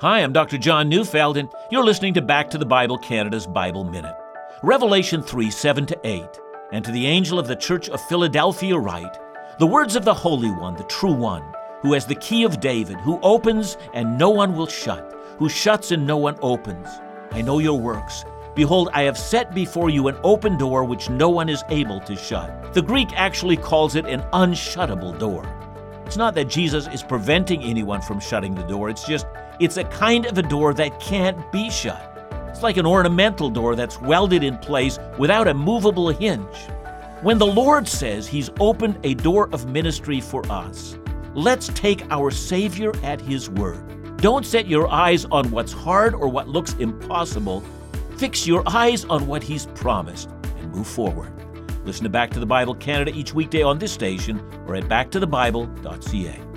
Hi, I'm Dr. John Neufeld, and you're listening to Back to the Bible Canada's Bible Minute. Revelation 3 7 to 8. And to the angel of the church of Philadelphia, write The words of the Holy One, the true One, who has the key of David, who opens and no one will shut, who shuts and no one opens. I know your works. Behold, I have set before you an open door which no one is able to shut. The Greek actually calls it an unshuttable door. It's not that Jesus is preventing anyone from shutting the door, it's just, it's a kind of a door that can't be shut. It's like an ornamental door that's welded in place without a movable hinge. When the Lord says He's opened a door of ministry for us, let's take our Savior at His word. Don't set your eyes on what's hard or what looks impossible. Fix your eyes on what He's promised and move forward. Listen to Back to the Bible Canada each weekday on this station or at backtothebible.ca.